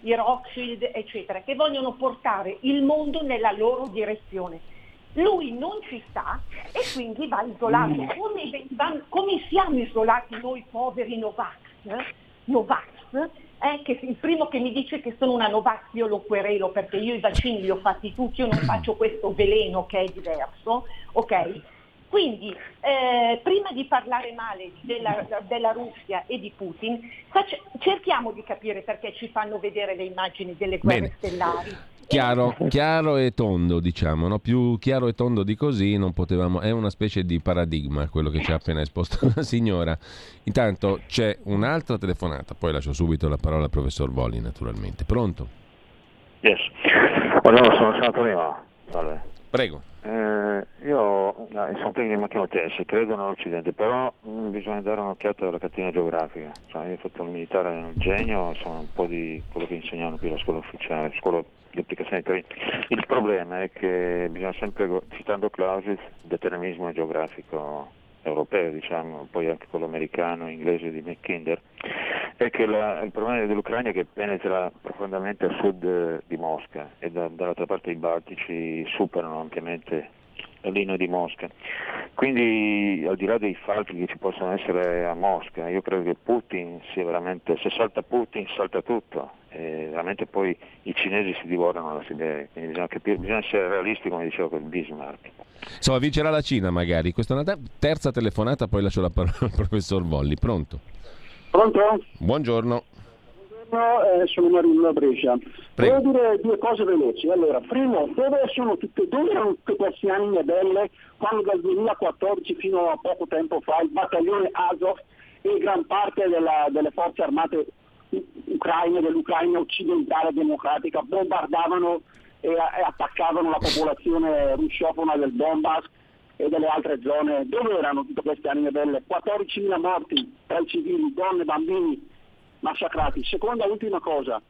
i Rothschild, eccetera, che vogliono portare il mondo nella loro direzione lui non ci sta e quindi va isolato. Mm. Come, come siamo isolati noi poveri Novax? Novax eh, che il primo che mi dice che sono una Novax io lo querelo perché io i vaccini li ho fatti tutti, io non faccio questo veleno che è diverso, ok? Quindi eh, prima di parlare male della, della, Russia e di Putin, faccia, cerchiamo di capire perché ci fanno vedere le immagini delle guerre Bene. stellari Chiaro, chiaro, e tondo, diciamo, no? più chiaro e tondo di così non potevamo. È una specie di paradigma quello che ci ha appena esposto la signora. Intanto c'è un'altra telefonata, poi lascio subito la parola al professor Volli, naturalmente. Pronto? Yes. Buongiorno, sono San Antonio. Salve. Prego. Eh, io no, sono tecnico di macchina tessile, credo nell'Occidente, però mh, mm, bisogna dare un'occhiata alla catena geografica. Cioè, io ho fatto il militare nel genio, sono un po' di quello che insegnano qui alla scuola ufficiale, scuola di applicazione Il problema è che bisogna sempre, citando Clausewitz, determinismo geografico europeo, diciamo, poi anche quello americano, inglese di Mackinder, è che la, il problema dell'Ucraina è che penetra profondamente a sud di Mosca e da, dall'altra parte i Baltici superano ampiamente linea di Mosca. Quindi al di là dei falchi che ci possono essere a Mosca, io credo che Putin sia veramente, se salta Putin salta tutto, e veramente poi i cinesi si divorano la Siberia, quindi bisogna, capire, bisogna essere realisti come diceva quel Bismarck. Insomma, vincerà la Cina magari. Questa è una terza telefonata, poi lascio la parola al professor Volli. Pronto? Pronto? Buongiorno. Buongiorno, eh, sono Marillo Brescia. Prego. Volevo dire due cose veloci. Allora, primo, dove sono tutte, dove erano tutte queste anime belle quando dal 2014 fino a poco tempo fa il battaglione Azov e gran parte della, delle forze armate ucraine, dell'Ucraina occidentale democratica bombardavano e, e attaccavano la popolazione russofona del Donbass e delle altre zone. Dove erano tutte queste anime belle? 14.000 morti tra i civili, donne, bambini massacrati. Seconda ultima cosa,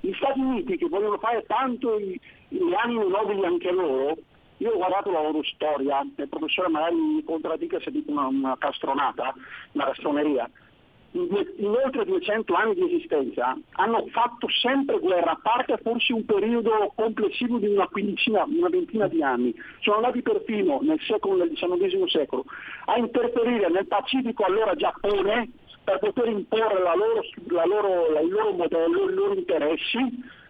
gli Stati Uniti che vogliono fare tanto i, le anime nobili anche loro, io ho guardato la loro storia, il professore magari mi contraddica se dico una, una castronata, una castroneria, in oltre 200 anni di esistenza hanno fatto sempre guerra, a parte forse un periodo complessivo di una quindicina, una ventina di anni. Sono andati perfino nel secolo, nel XIX secolo a interferire nel Pacifico allora Giappone per poter imporre la loro, la loro, il loro modello, i loro interessi,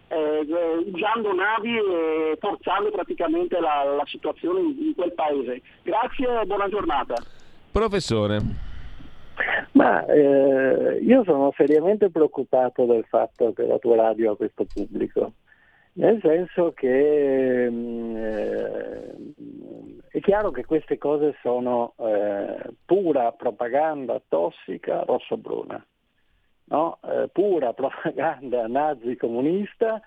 eh, usando navi e forzando praticamente la, la situazione in, in quel paese. Grazie e buona giornata. Professore. Ma eh, io sono seriamente preoccupato del fatto che la tua radio ha questo pubblico, nel senso che eh, è chiaro che queste cose sono eh, pura propaganda tossica rosso-bruna, no? Eh, pura propaganda nazi-comunista.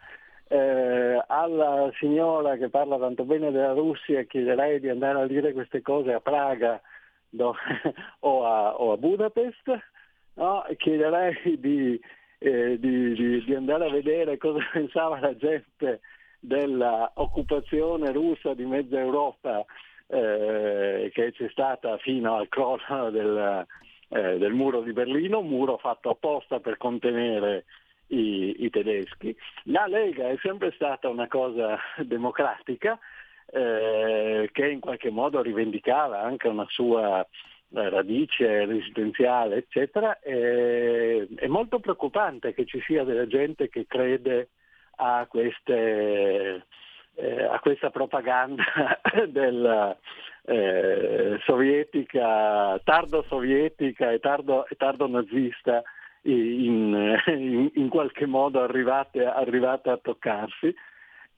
Eh, alla signora che parla tanto bene della Russia chiederei di andare a dire queste cose a Praga do, o, a, o, a, Budapest, no? chiederei di, eh, di, di, di, andare a vedere cosa pensava la gente dell'occupazione russa di mezza Europa eh, che c'è stata fino al crollo del, eh, del, muro di Berlino, muro fatto apposta per contenere i, i tedeschi. La Lega è sempre stata una cosa democratica, eh, che in qualche modo rivendicava anche una sua radice residenziale, eccetera, eh, è molto preoccupante che ci sia della gente che crede a, queste, eh, a questa propaganda della eh, sovietica, tardo sovietica e tardo, e tardo nazista in, in, in, qualche modo arrivate, arrivate a toccarsi.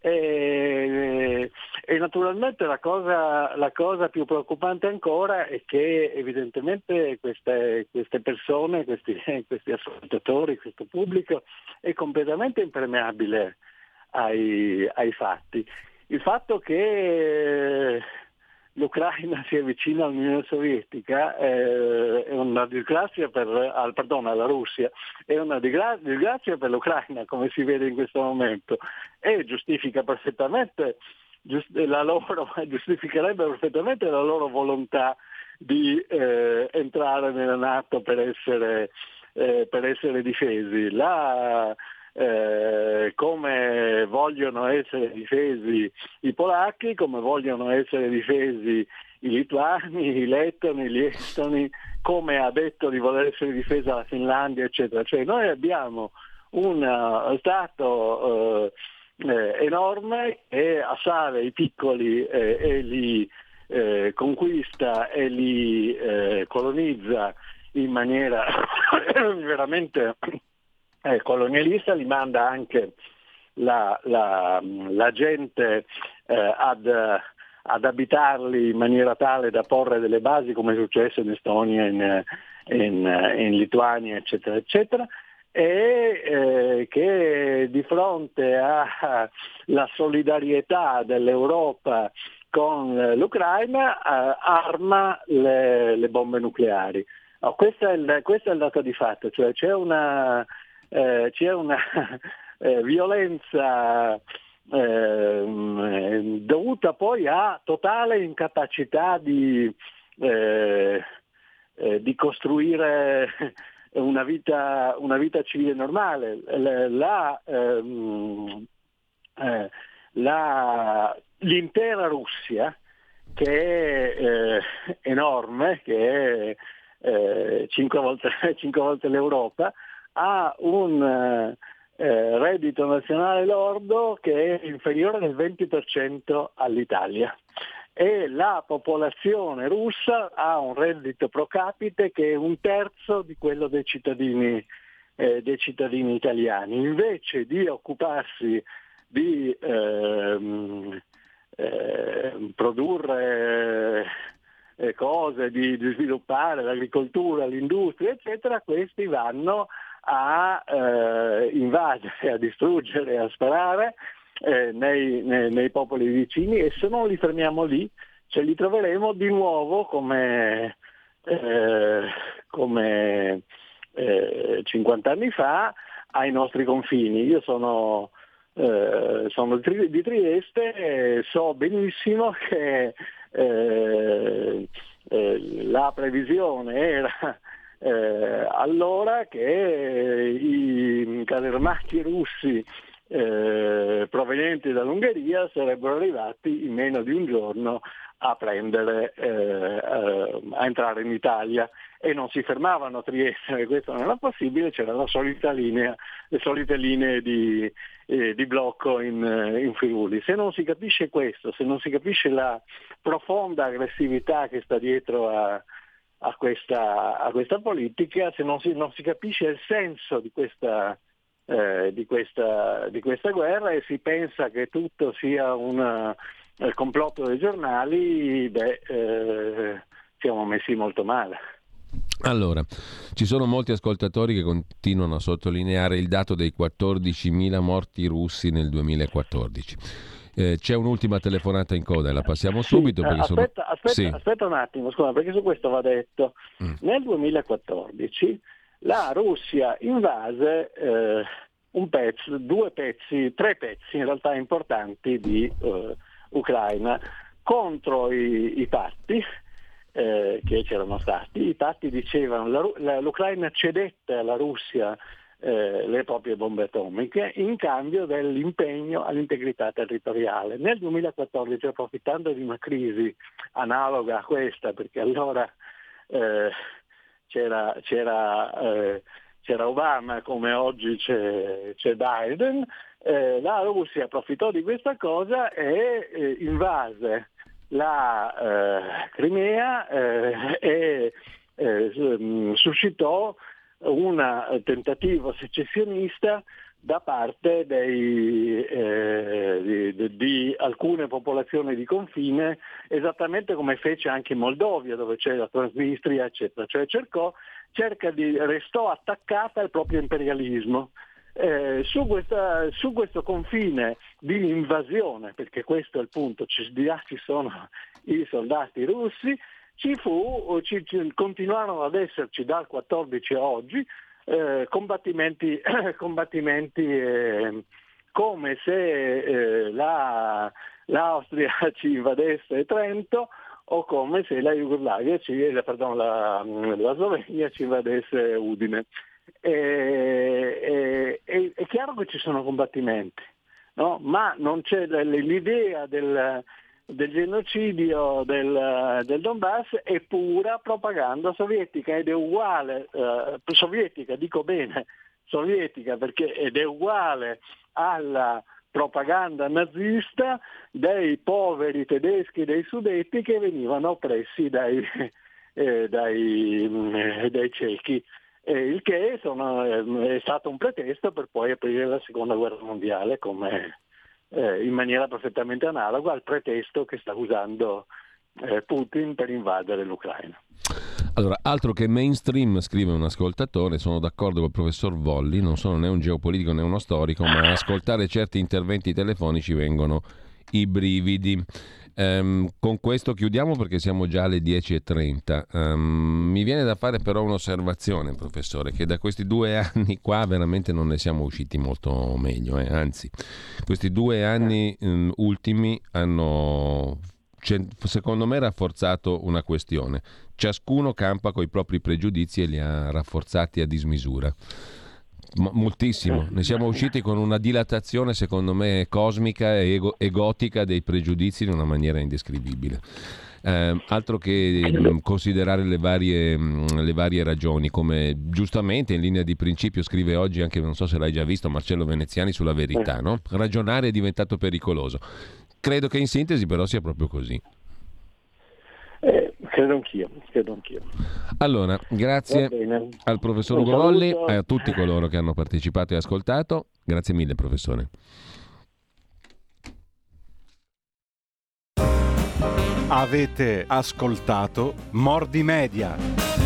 E, e naturalmente la cosa, la cosa, più preoccupante ancora è che evidentemente queste, queste persone, questi, questi, ascoltatori, questo pubblico è completamente impermeabile ai, ai fatti. Il fatto che l'Ucraina si avvicina all'Unione Sovietica eh, è una disgrazia per, al, pardon, alla Russia, è una disgrazia per l'Ucraina come si vede in questo momento e giustifica perfettamente giust, la loro, giustificherebbe perfettamente la loro volontà di eh, entrare nella Nato per essere, eh, per essere difesi. La, eh, come vogliono essere difesi i polacchi, come vogliono essere difesi i lituani, i lettoni, gli estoni, come ha detto di voler essere difesa la Finlandia, eccetera. Cioè noi abbiamo un Stato eh, eh, enorme che assale i piccoli eh, e li eh, conquista e li eh, colonizza in maniera veramente eh, colonialista, li manda anche la, la, la gente eh, ad, ad, abitarli in maniera tale da porre delle basi come è successo in Estonia, in, in, in Lituania, eccetera, eccetera e eh, che di fronte alla solidarietà dell'Europa con l'Ucraina eh, arma le, le, bombe nucleari. No, questo, è il, questo, è il, dato di fatto, cioè c'è una, eh, c'è una eh, violenza eh, dovuta poi a totale incapacità di, eh, eh, di costruire una vita, una vita, civile normale. La, ehm, eh, la, l'intera Russia, che è enorme, che è cinque, volte, cinque volte l'Europa, ha un eh, reddito nazionale lordo che è inferiore del 20% all'Italia e la popolazione russa ha un reddito pro capite che è un terzo di quello dei cittadini, eh, dei cittadini italiani. Invece di occuparsi di ehm, eh, produrre eh, cose, di, di, sviluppare l'agricoltura, l'industria, eccetera, questi vanno a eh, invadere, a distruggere, a sparare eh, nei, nei, nei, popoli vicini e se non li fermiamo lì ce li troveremo di nuovo come, eh, come 50 eh, anni fa ai nostri confini. Io sono, eh, sono di Trieste e so benissimo che eh, la previsione era eh, allora che i carri russi eh, provenienti dall'Ungheria sarebbero arrivati in meno di un giorno a prendere, eh, eh, a entrare in Italia e non si fermavano a Trieste, questo non era possibile, c'era la solita linea, le solite linee di, eh, di blocco in, eh, in, Friuli. Se non si capisce questo, se non si capisce la profonda aggressività che sta dietro a, a, questa, a questa, politica, se non si, non si, capisce il senso di questa, eh, di, questa, di questa, guerra e si pensa che tutto sia un complotto dei giornali, beh, eh, siamo messi molto male. Allora, ci sono molti ascoltatori che continuano a sottolineare il dato dei 14.000 morti russi nel 2014. Eh, c'è un'ultima telefonata in coda e la passiamo sì, subito. aspetta, sono... aspetta, sì. aspetta, un attimo, scusa, perché su questo va detto. Mm. Nel 2014 la Russia invase eh, un pezzo, due pezzi, tre pezzi in realtà importanti di eh, Ucraina contro i, i patti eh, che c'erano stati. I patti dicevano che l'Ucraina cedette alla Russia eh, le proprie bombe atomiche in cambio dell'impegno all'integrità territoriale. Nel 2014, approfittando di una crisi analoga a questa, perché allora eh, c'era, c'era, eh, c'era, Obama come oggi c'è, c'è Biden, eh, la Russia approfittò di questa cosa e eh, invase la eh, Crimea e eh, suscitò un tentativo secessionista da parte dei, eh, di, di, alcune popolazioni di confine, esattamente come fece anche in Moldovia, dove c'è la Transnistria, eccetera. Cioè cercò, cerca di, restò attaccata al proprio imperialismo. Eh, su, questa, su, questo confine di invasione, perché questo è il punto, ci, ci sono i soldati russi, ci fu, ci, ci, continuarono ad esserci dal 14 a oggi eh, combattimenti, combattimenti eh, come se eh, la, l'Austria ci invadesse Trento o come se la Jugoslavia, ci, eh, pardon, la, la Slovenia ci invadesse Udine. E, e, è chiaro che ci sono combattimenti, no? ma non c'è l'idea del, del genocidio del, del, Donbass è pura propaganda sovietica ed è uguale, eh, sovietica dico bene, sovietica perché ed è uguale alla propaganda nazista dei poveri tedeschi dei sudetti che venivano oppressi dai, eh, dai, eh, dai cechi. Il che sono, è stato un pretesto per poi aprire la seconda guerra mondiale come, eh, in maniera perfettamente analoga al pretesto che sta usando eh, Putin per invadere l'Ucraina. Allora, altro che mainstream, scrive un ascoltatore, sono d'accordo con il professor Volli, non sono né un geopolitico né uno storico, ma ascoltare certi interventi telefonici vengono i brividi. Um, con questo chiudiamo perché siamo già alle 10.30. Um, ehm, mi viene da fare però un'osservazione, professore, che da questi due anni qua veramente non ne siamo usciti molto meglio. Eh? Anzi, questi due anni um, ultimi hanno, secondo me, rafforzato una questione. Ciascuno campa con i propri pregiudizi e li ha rafforzati a dismisura moltissimo. Ne siamo usciti con una dilatazione, secondo me, cosmica e, ego- e gotica dei pregiudizi in una maniera indescrivibile. Eh, altro che mm, considerare le varie, mm, le varie, ragioni, come giustamente in linea di principio scrive oggi anche, non so se l'hai già visto, Marcello Veneziani sulla verità, no? ragionare è diventato pericoloso. Credo che in sintesi però sia proprio così. Credo anch'io, credo anch'io. Allora, grazie al professor Ugo Volli e a tutti coloro che hanno partecipato e ascoltato. Grazie mille, professore. Avete ascoltato Mordi Media.